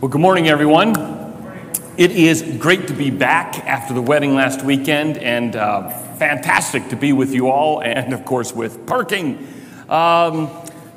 Well, good morning, everyone. It is great to be back after the wedding last weekend and uh, fantastic to be with you all and, of course, with parking. Um,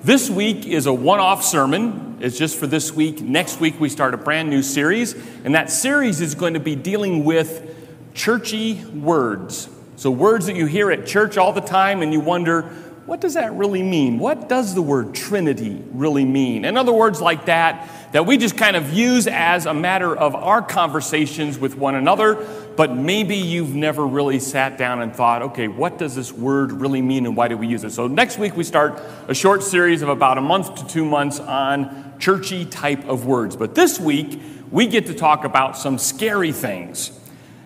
this week is a one off sermon. It's just for this week. Next week, we start a brand new series, and that series is going to be dealing with churchy words. So, words that you hear at church all the time, and you wonder, what does that really mean? What does the word Trinity really mean? In other words, like that, that we just kind of use as a matter of our conversations with one another, but maybe you've never really sat down and thought, okay, what does this word really mean and why do we use it? So next week we start a short series of about a month to two months on churchy type of words. But this week we get to talk about some scary things.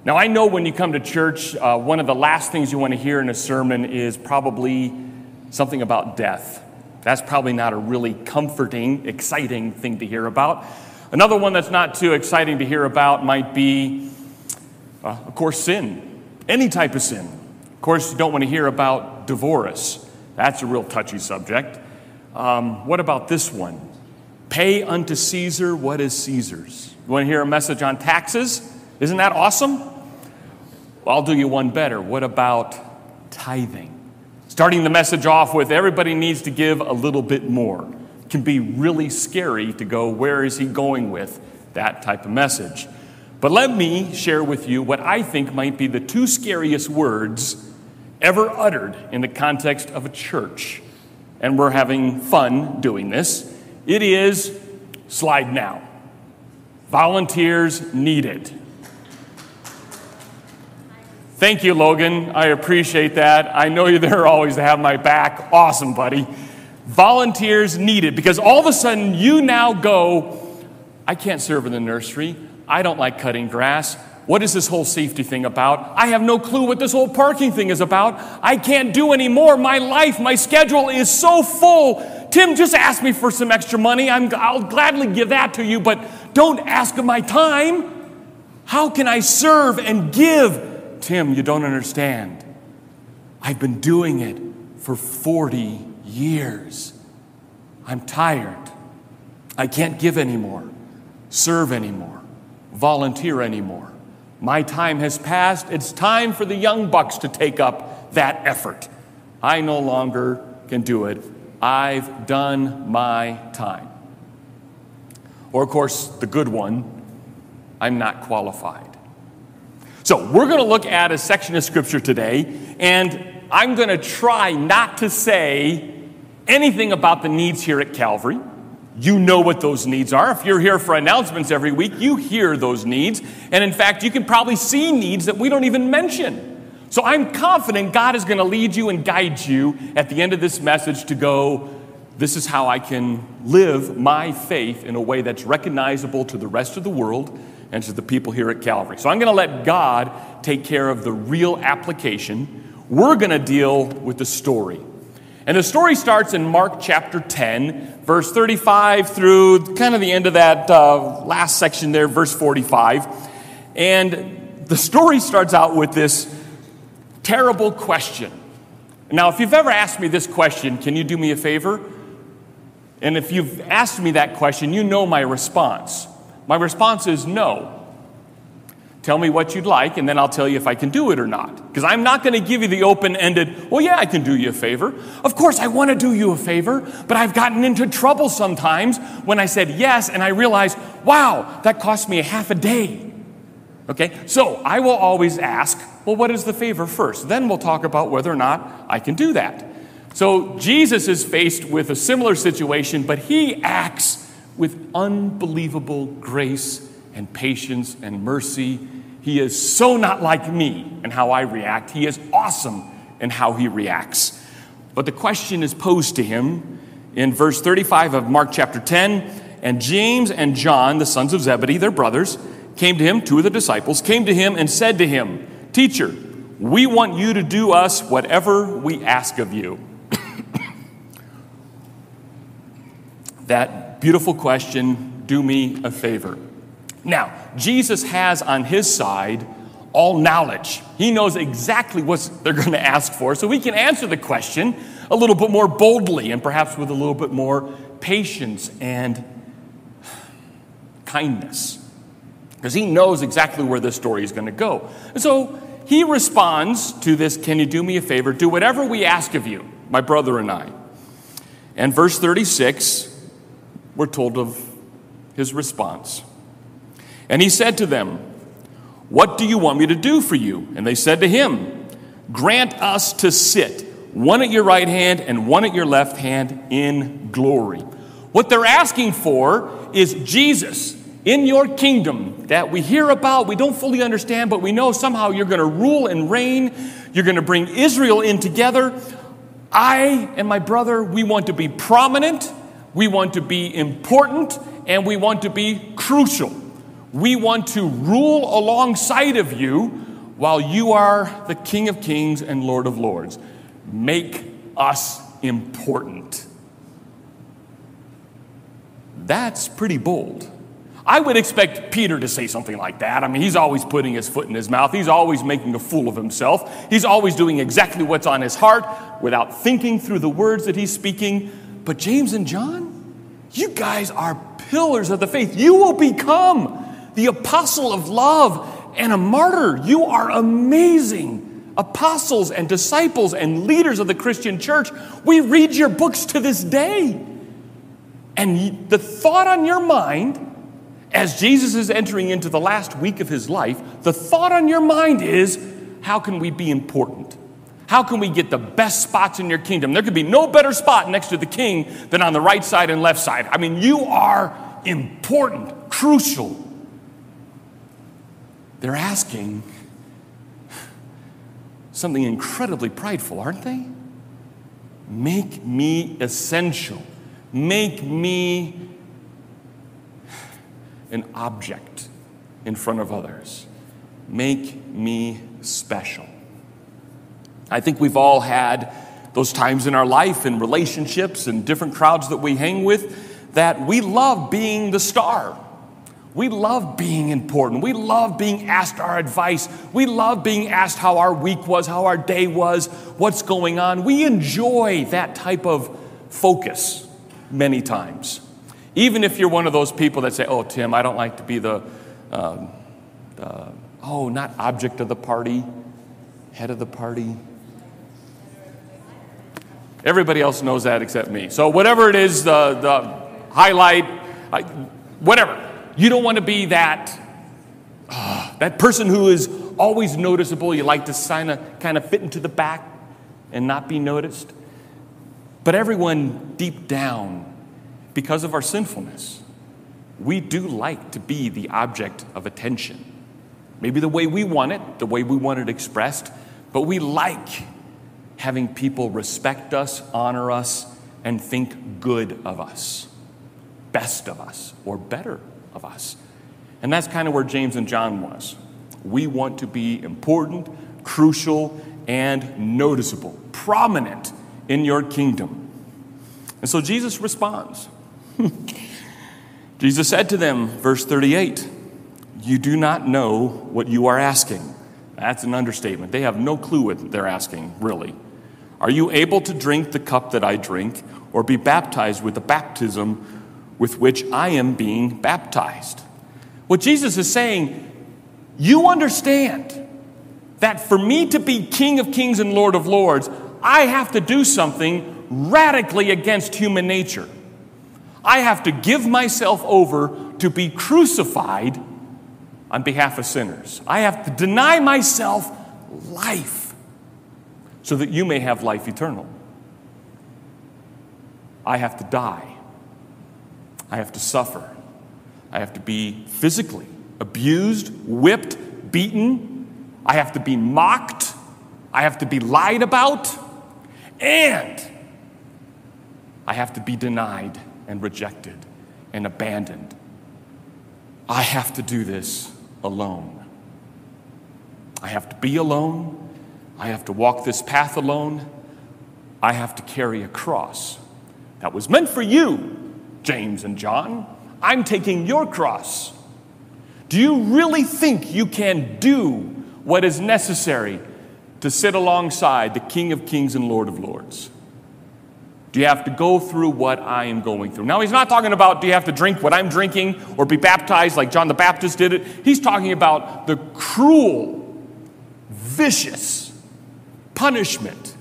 Now, I know when you come to church, uh, one of the last things you want to hear in a sermon is probably something about death. That's probably not a really comforting, exciting thing to hear about. Another one that's not too exciting to hear about might be, uh, of course, sin. Any type of sin. Of course, you don't want to hear about divorce. That's a real touchy subject. Um, what about this one? Pay unto Caesar what is Caesar's. You want to hear a message on taxes? Isn't that awesome? Well, I'll do you one better. What about tithing? Starting the message off with everybody needs to give a little bit more can be really scary to go, where is he going with that type of message? But let me share with you what I think might be the two scariest words ever uttered in the context of a church. And we're having fun doing this. It is slide now. Volunteers needed. Thank you, Logan. I appreciate that. I know you're there always to have my back. Awesome, buddy. Volunteers needed because all of a sudden you now go, I can't serve in the nursery. I don't like cutting grass. What is this whole safety thing about? I have no clue what this whole parking thing is about. I can't do anymore. My life, my schedule is so full. Tim, just ask me for some extra money. i will gladly give that to you, but don't ask of my time. How can I serve and give Tim, you don't understand. I've been doing it for 40 years. I'm tired. I can't give anymore, serve anymore, volunteer anymore. My time has passed. It's time for the young bucks to take up that effort. I no longer can do it. I've done my time. Or, of course, the good one I'm not qualified. So, we're going to look at a section of scripture today, and I'm going to try not to say anything about the needs here at Calvary. You know what those needs are. If you're here for announcements every week, you hear those needs. And in fact, you can probably see needs that we don't even mention. So I'm confident God is going to lead you and guide you at the end of this message to go, this is how I can live my faith in a way that's recognizable to the rest of the world and to the people here at Calvary. So I'm going to let God take care of the real application. We're going to deal with the story. And the story starts in Mark chapter 10, verse 35 through kind of the end of that uh, last section there, verse 45. And the story starts out with this terrible question. Now, if you've ever asked me this question, can you do me a favor? And if you've asked me that question, you know my response. My response is no. Tell me what you'd like, and then I'll tell you if I can do it or not. Because I'm not going to give you the open ended, well, yeah, I can do you a favor. Of course, I want to do you a favor, but I've gotten into trouble sometimes when I said yes and I realized, wow, that cost me a half a day. Okay, so I will always ask, well, what is the favor first? Then we'll talk about whether or not I can do that. So Jesus is faced with a similar situation, but he acts with unbelievable grace and patience and mercy. He is so not like me and how I react. He is awesome in how he reacts. But the question is posed to him in verse 35 of Mark chapter 10. And James and John, the sons of Zebedee, their brothers, came to him, two of the disciples, came to him and said to him, Teacher, we want you to do us whatever we ask of you. that beautiful question do me a favor. Now, Jesus has on his side all knowledge. He knows exactly what they're going to ask for, so we can answer the question a little bit more boldly and perhaps with a little bit more patience and kindness because he knows exactly where this story is going to go. And so he responds to this Can you do me a favor? Do whatever we ask of you, my brother and I. And verse 36, we're told of his response. And he said to them, What do you want me to do for you? And they said to him, Grant us to sit, one at your right hand and one at your left hand, in glory. What they're asking for is Jesus in your kingdom that we hear about, we don't fully understand, but we know somehow you're going to rule and reign. You're going to bring Israel in together. I and my brother, we want to be prominent, we want to be important, and we want to be crucial. We want to rule alongside of you while you are the King of Kings and Lord of Lords. Make us important. That's pretty bold. I would expect Peter to say something like that. I mean, he's always putting his foot in his mouth. He's always making a fool of himself. He's always doing exactly what's on his heart without thinking through the words that he's speaking. But James and John, you guys are pillars of the faith. You will become the apostle of love and a martyr. You are amazing apostles and disciples and leaders of the Christian church. We read your books to this day. And the thought on your mind as Jesus is entering into the last week of his life, the thought on your mind is how can we be important? How can we get the best spots in your kingdom? There could be no better spot next to the king than on the right side and left side. I mean, you are important, crucial. They're asking something incredibly prideful, aren't they? Make me essential. Make me an object in front of others. Make me special. I think we've all had those times in our life, and relationships, and different crowds that we hang with, that we love being the star. We love being important. We love being asked our advice. We love being asked how our week was, how our day was, what's going on. We enjoy that type of focus many times. Even if you're one of those people that say, oh, Tim, I don't like to be the, um, the oh, not object of the party, head of the party. Everybody else knows that except me. So, whatever it is, the, the highlight, I, whatever. You don't want to be that, uh, that person who is always noticeable. You like to sign a, kind of fit into the back and not be noticed. But everyone deep down because of our sinfulness. We do like to be the object of attention. Maybe the way we want it, the way we want it expressed, but we like having people respect us, honor us, and think good of us, best of us, or better of us. And that's kind of where James and John was. We want to be important, crucial, and noticeable, prominent in your kingdom. And so Jesus responds. Jesus said to them, verse 38, You do not know what you are asking. That's an understatement. They have no clue what they're asking, really. Are you able to drink the cup that I drink, or be baptized with the baptism with which I am being baptized? What Jesus is saying, you understand that for me to be King of Kings and Lord of Lords, I have to do something radically against human nature. I have to give myself over to be crucified on behalf of sinners. I have to deny myself life so that you may have life eternal. I have to die. I have to suffer. I have to be physically abused, whipped, beaten. I have to be mocked. I have to be lied about. And I have to be denied and rejected and abandoned. I have to do this alone. I have to be alone. I have to walk this path alone. I have to carry a cross that was meant for you, James and John. I'm taking your cross. Do you really think you can do what is necessary to sit alongside the King of Kings and Lord of Lords? Do you have to go through what I am going through? Now, he's not talking about do you have to drink what I'm drinking or be baptized like John the Baptist did it. He's talking about the cruel, vicious punishment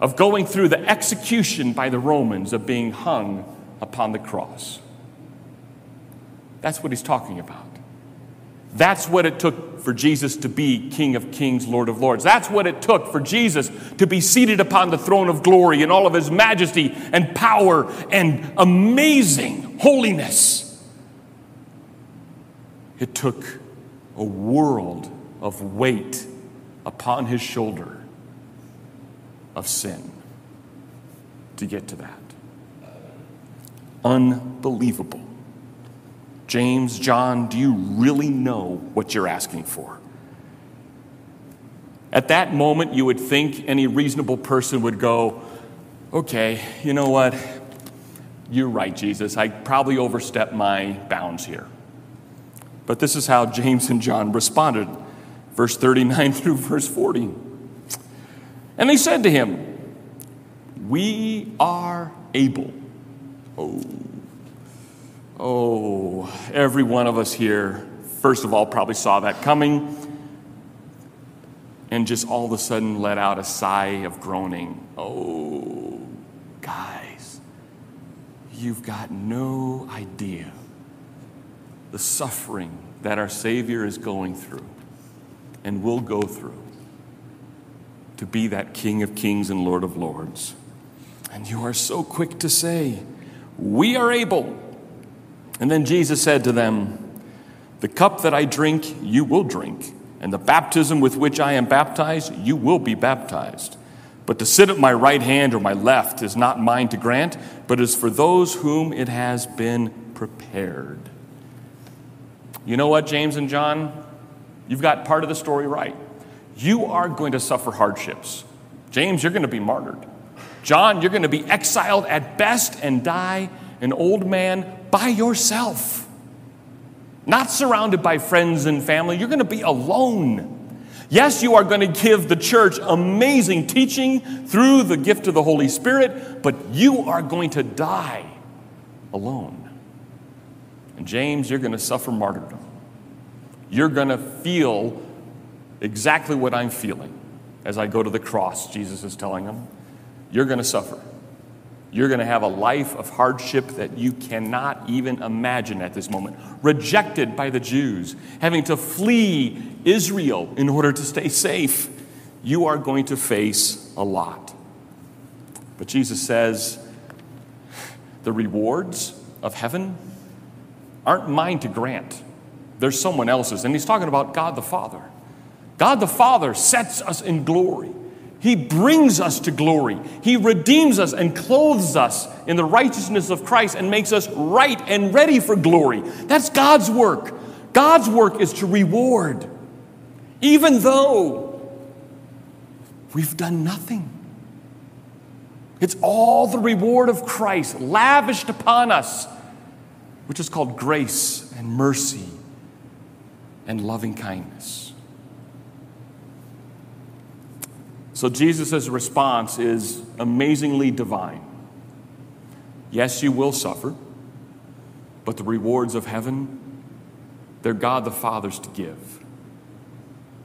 of going through the execution by the Romans of being hung upon the cross. That's what he's talking about. That's what it took for Jesus to be King of Kings, Lord of Lords. That's what it took for Jesus to be seated upon the throne of glory in all of his majesty and power and amazing holiness. It took a world of weight upon his shoulder of sin to get to that. Unbelievable. James, John, do you really know what you're asking for? At that moment, you would think any reasonable person would go, Okay, you know what? You're right, Jesus. I probably overstepped my bounds here. But this is how James and John responded, verse 39 through verse 40. And they said to him, We are able. Oh, Oh, every one of us here, first of all, probably saw that coming and just all of a sudden let out a sigh of groaning. Oh, guys, you've got no idea the suffering that our Savior is going through and will go through to be that King of Kings and Lord of Lords. And you are so quick to say, We are able. And then Jesus said to them, The cup that I drink, you will drink, and the baptism with which I am baptized, you will be baptized. But to sit at my right hand or my left is not mine to grant, but is for those whom it has been prepared. You know what, James and John? You've got part of the story right. You are going to suffer hardships. James, you're going to be martyred. John, you're going to be exiled at best and die an old man by yourself, not surrounded by friends and family. You're going to be alone. Yes, you are going to give the church amazing teaching through the gift of the Holy Spirit, but you are going to die alone. And James, you're going to suffer martyrdom. You're going to feel exactly what I'm feeling as I go to the cross, Jesus is telling them. You're going to suffer. You're going to have a life of hardship that you cannot even imagine at this moment. Rejected by the Jews, having to flee Israel in order to stay safe. You are going to face a lot. But Jesus says the rewards of heaven aren't mine to grant, they're someone else's. And he's talking about God the Father. God the Father sets us in glory. He brings us to glory. He redeems us and clothes us in the righteousness of Christ and makes us right and ready for glory. That's God's work. God's work is to reward, even though we've done nothing. It's all the reward of Christ lavished upon us, which is called grace and mercy and loving kindness. So Jesus' response is amazingly divine. Yes, you will suffer, but the rewards of heaven, they're God the Father's to give.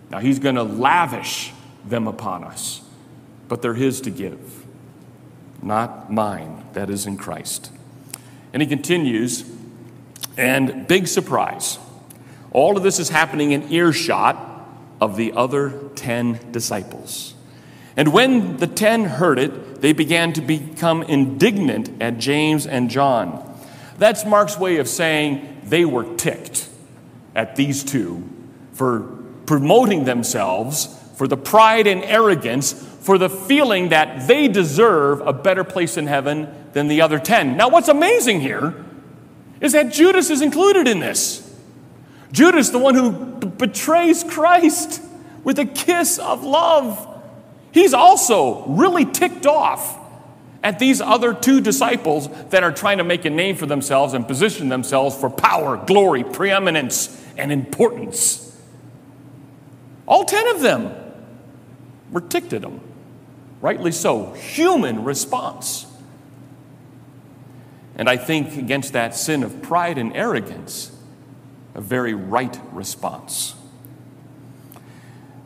Now, He's going to lavish them upon us, but they're His to give, not mine, that is in Christ. And He continues, and big surprise, all of this is happening in earshot of the other 10 disciples. And when the ten heard it, they began to become indignant at James and John. That's Mark's way of saying they were ticked at these two for promoting themselves, for the pride and arrogance, for the feeling that they deserve a better place in heaven than the other ten. Now, what's amazing here is that Judas is included in this. Judas, the one who b- betrays Christ with a kiss of love. He's also really ticked off at these other two disciples that are trying to make a name for themselves and position themselves for power, glory, preeminence, and importance. All 10 of them were ticked at him. Rightly so, human response. And I think against that sin of pride and arrogance, a very right response.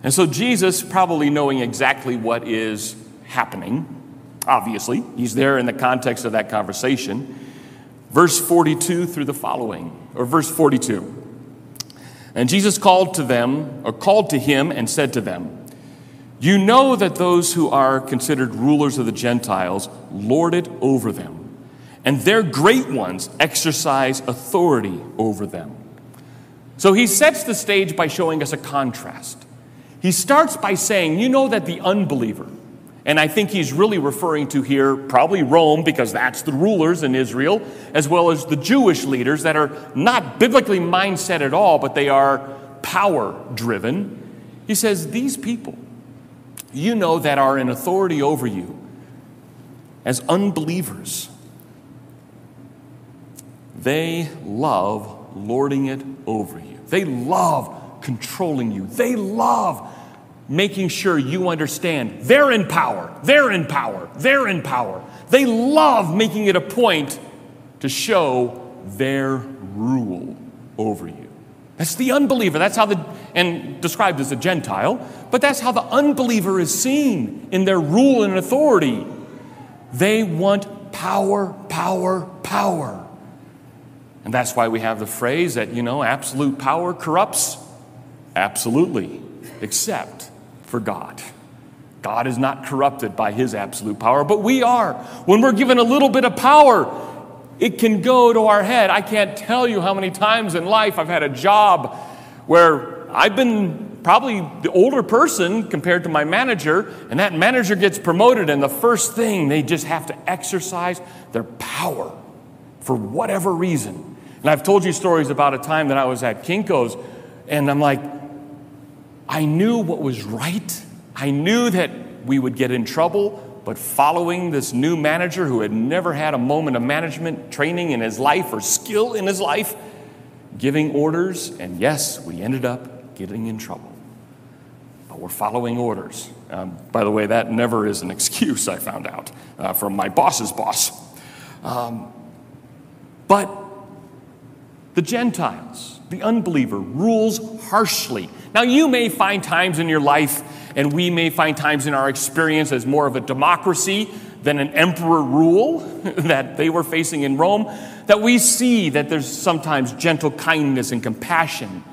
And so, Jesus, probably knowing exactly what is happening, obviously, he's there in the context of that conversation. Verse 42 through the following, or verse 42. And Jesus called to them, or called to him, and said to them, You know that those who are considered rulers of the Gentiles lord it over them, and their great ones exercise authority over them. So he sets the stage by showing us a contrast. He starts by saying, You know that the unbeliever, and I think he's really referring to here probably Rome, because that's the rulers in Israel, as well as the Jewish leaders that are not biblically mindset at all, but they are power driven. He says, These people, you know, that are in authority over you as unbelievers, they love lording it over you. They love controlling you. They love making sure you understand they're in power, they're in power, they're in power. They love making it a point to show their rule over you. That's the unbeliever. That's how the, and described as a Gentile, but that's how the unbeliever is seen in their rule and authority. They want power, power, power. And that's why we have the phrase that, you know, absolute power corrupts Absolutely, except for God. God is not corrupted by his absolute power, but we are. When we're given a little bit of power, it can go to our head. I can't tell you how many times in life I've had a job where I've been probably the older person compared to my manager, and that manager gets promoted, and the first thing they just have to exercise their power for whatever reason. And I've told you stories about a time that I was at Kinko's, and I'm like, I knew what was right. I knew that we would get in trouble, but following this new manager who had never had a moment of management training in his life or skill in his life, giving orders, and yes, we ended up getting in trouble. But we're following orders. Um, by the way, that never is an excuse, I found out uh, from my boss's boss. Um, but the Gentiles, the unbeliever, rules harshly now, you may find times in your life, and we may find times in our experience as more of a democracy than an emperor rule that they were facing in Rome, that we see that there's sometimes gentle kindness and compassion.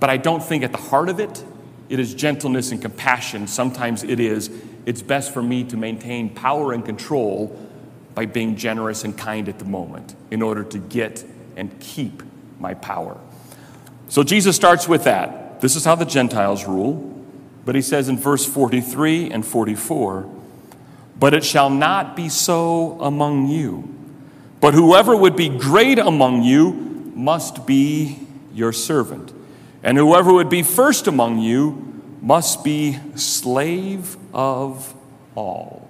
But I don't think at the heart of it, it is gentleness and compassion. Sometimes it is, it's best for me to maintain power and control by being generous and kind at the moment in order to get and keep my power. So Jesus starts with that. This is how the Gentiles rule. But he says in verse 43 and 44 But it shall not be so among you. But whoever would be great among you must be your servant. And whoever would be first among you must be slave of all.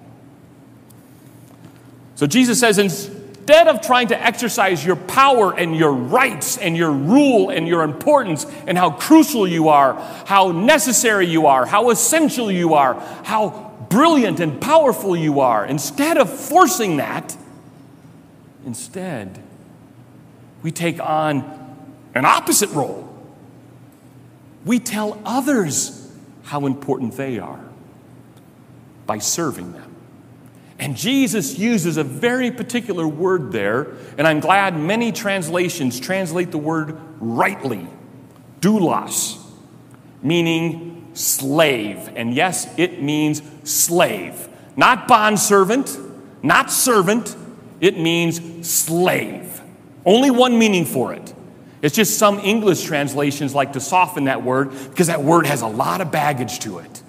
So Jesus says, instead of trying to exercise your power and your rights and your rule and your importance and how crucial you are, how necessary you are, how essential you are, how brilliant and powerful you are, instead of forcing that, instead, we take on an opposite role. We tell others how important they are by serving them. And Jesus uses a very particular word there, and I'm glad many translations translate the word rightly doulos, meaning slave. And yes, it means slave. Not bondservant, not servant, it means slave. Only one meaning for it. It's just some English translations like to soften that word because that word has a lot of baggage to it.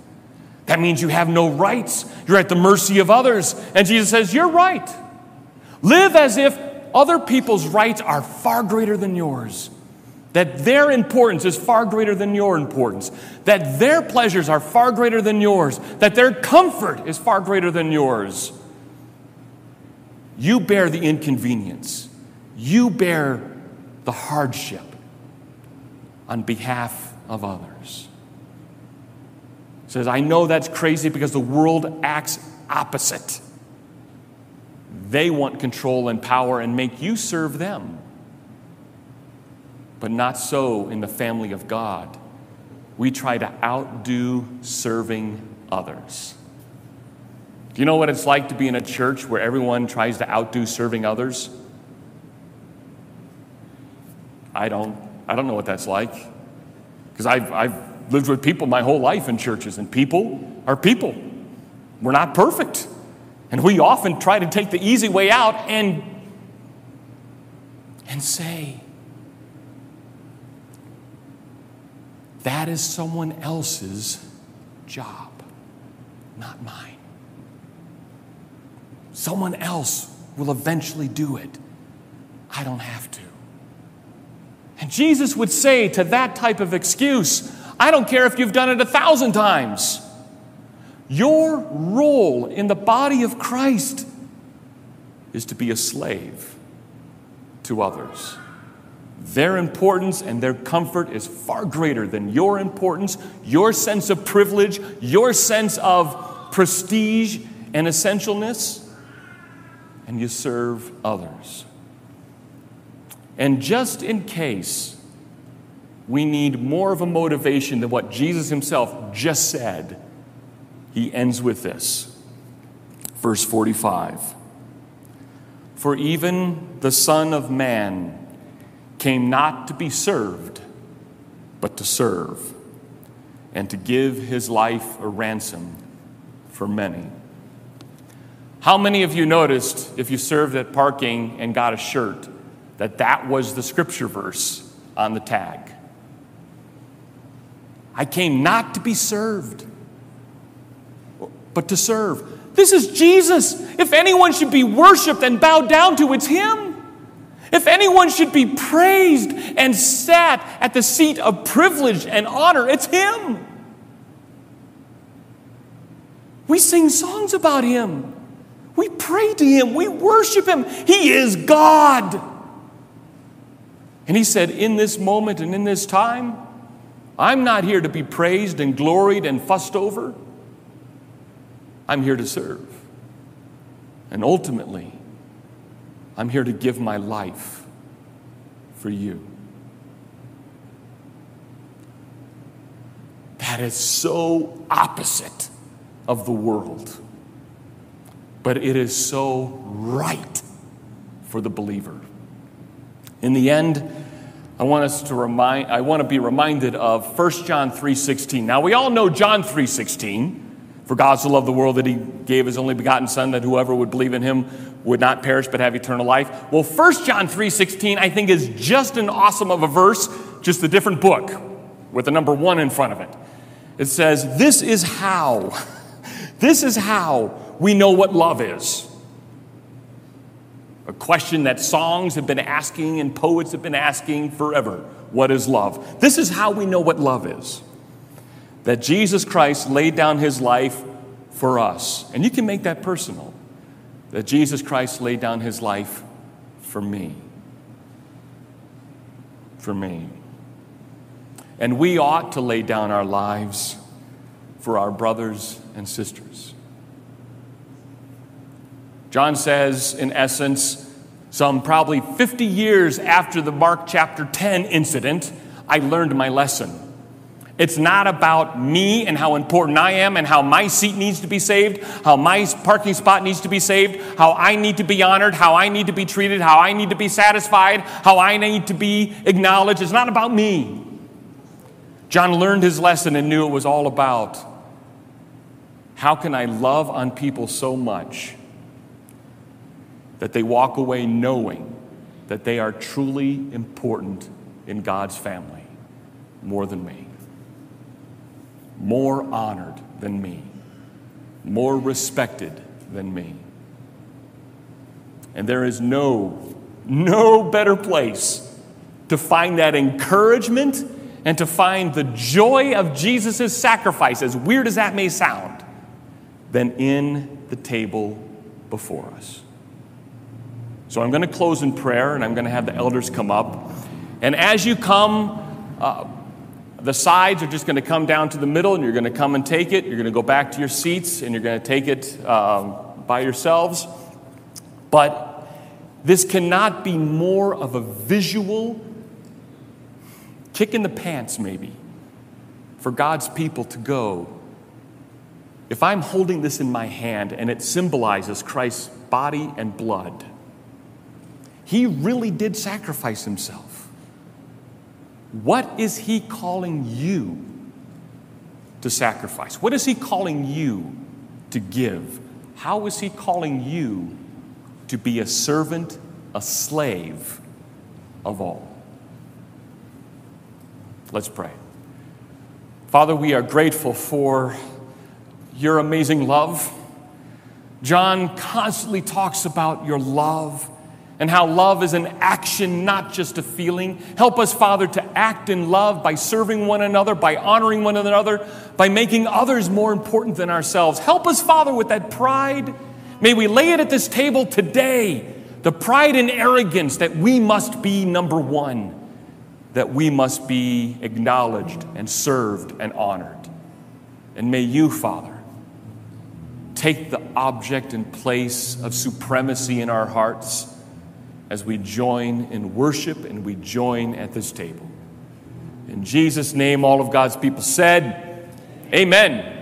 That means you have no rights. You're at the mercy of others. And Jesus says, You're right. Live as if other people's rights are far greater than yours. That their importance is far greater than your importance. That their pleasures are far greater than yours. That their comfort is far greater than yours. You bear the inconvenience. You bear the hardship on behalf of others. Says, I know that's crazy because the world acts opposite. They want control and power and make you serve them. But not so in the family of God. We try to outdo serving others. Do you know what it's like to be in a church where everyone tries to outdo serving others? I don't, I don't know what that's like. Because I've, I've lived with people my whole life in churches, and people are people. We're not perfect. And we often try to take the easy way out and, and say, that is someone else's job, not mine. Someone else will eventually do it. I don't have to. And Jesus would say to that type of excuse, I don't care if you've done it a thousand times. Your role in the body of Christ is to be a slave to others. Their importance and their comfort is far greater than your importance, your sense of privilege, your sense of prestige and essentialness, and you serve others. And just in case we need more of a motivation than what Jesus himself just said, he ends with this. Verse 45 For even the Son of Man came not to be served, but to serve, and to give his life a ransom for many. How many of you noticed if you served at parking and got a shirt? that that was the scripture verse on the tag. I came not to be served, but to serve. This is Jesus. If anyone should be worshiped and bowed down to, it's Him. If anyone should be praised and sat at the seat of privilege and honor, it's Him. We sing songs about Him. We pray to Him. We worship Him. He is God. And he said, In this moment and in this time, I'm not here to be praised and gloried and fussed over. I'm here to serve. And ultimately, I'm here to give my life for you. That is so opposite of the world, but it is so right for the believer. In the end, I want us to remind I want to be reminded of 1 John 3:16. Now we all know John 3:16. For God so loved the world that he gave his only begotten son that whoever would believe in him would not perish but have eternal life. Well, 1 John 3:16 I think is just an awesome of a verse, just a different book with the number 1 in front of it. It says, "This is how this is how we know what love is." A question that songs have been asking and poets have been asking forever What is love? This is how we know what love is that Jesus Christ laid down his life for us. And you can make that personal that Jesus Christ laid down his life for me. For me. And we ought to lay down our lives for our brothers and sisters. John says, in essence, some probably 50 years after the Mark chapter 10 incident, I learned my lesson. It's not about me and how important I am and how my seat needs to be saved, how my parking spot needs to be saved, how I need to be honored, how I need to be treated, how I need to be satisfied, how I need to be acknowledged. It's not about me. John learned his lesson and knew it was all about how can I love on people so much that they walk away knowing that they are truly important in God's family more than me, more honored than me, more respected than me. And there is no, no better place to find that encouragement and to find the joy of Jesus' sacrifice, as weird as that may sound, than in the table before us. So I'm going to close in prayer and I'm going to have the elders come up. And as you come, uh, The sides are just going to come down to the middle, and you're going to come and take it. You're going to go back to your seats, and you're going to take it um, by yourselves. But this cannot be more of a visual kick in the pants, maybe, for God's people to go. If I'm holding this in my hand and it symbolizes Christ's body and blood, he really did sacrifice himself. What is he calling you to sacrifice? What is he calling you to give? How is he calling you to be a servant, a slave of all? Let's pray. Father, we are grateful for your amazing love. John constantly talks about your love and how love is an action, not just a feeling. Help us, Father, to act in love by serving one another, by honoring one another, by making others more important than ourselves. Help us, Father, with that pride. May we lay it at this table today the pride and arrogance that we must be number one, that we must be acknowledged and served and honored. And may you, Father, take the object and place of supremacy in our hearts as we join in worship and we join at this table. In Jesus' name, all of God's people said, Amen.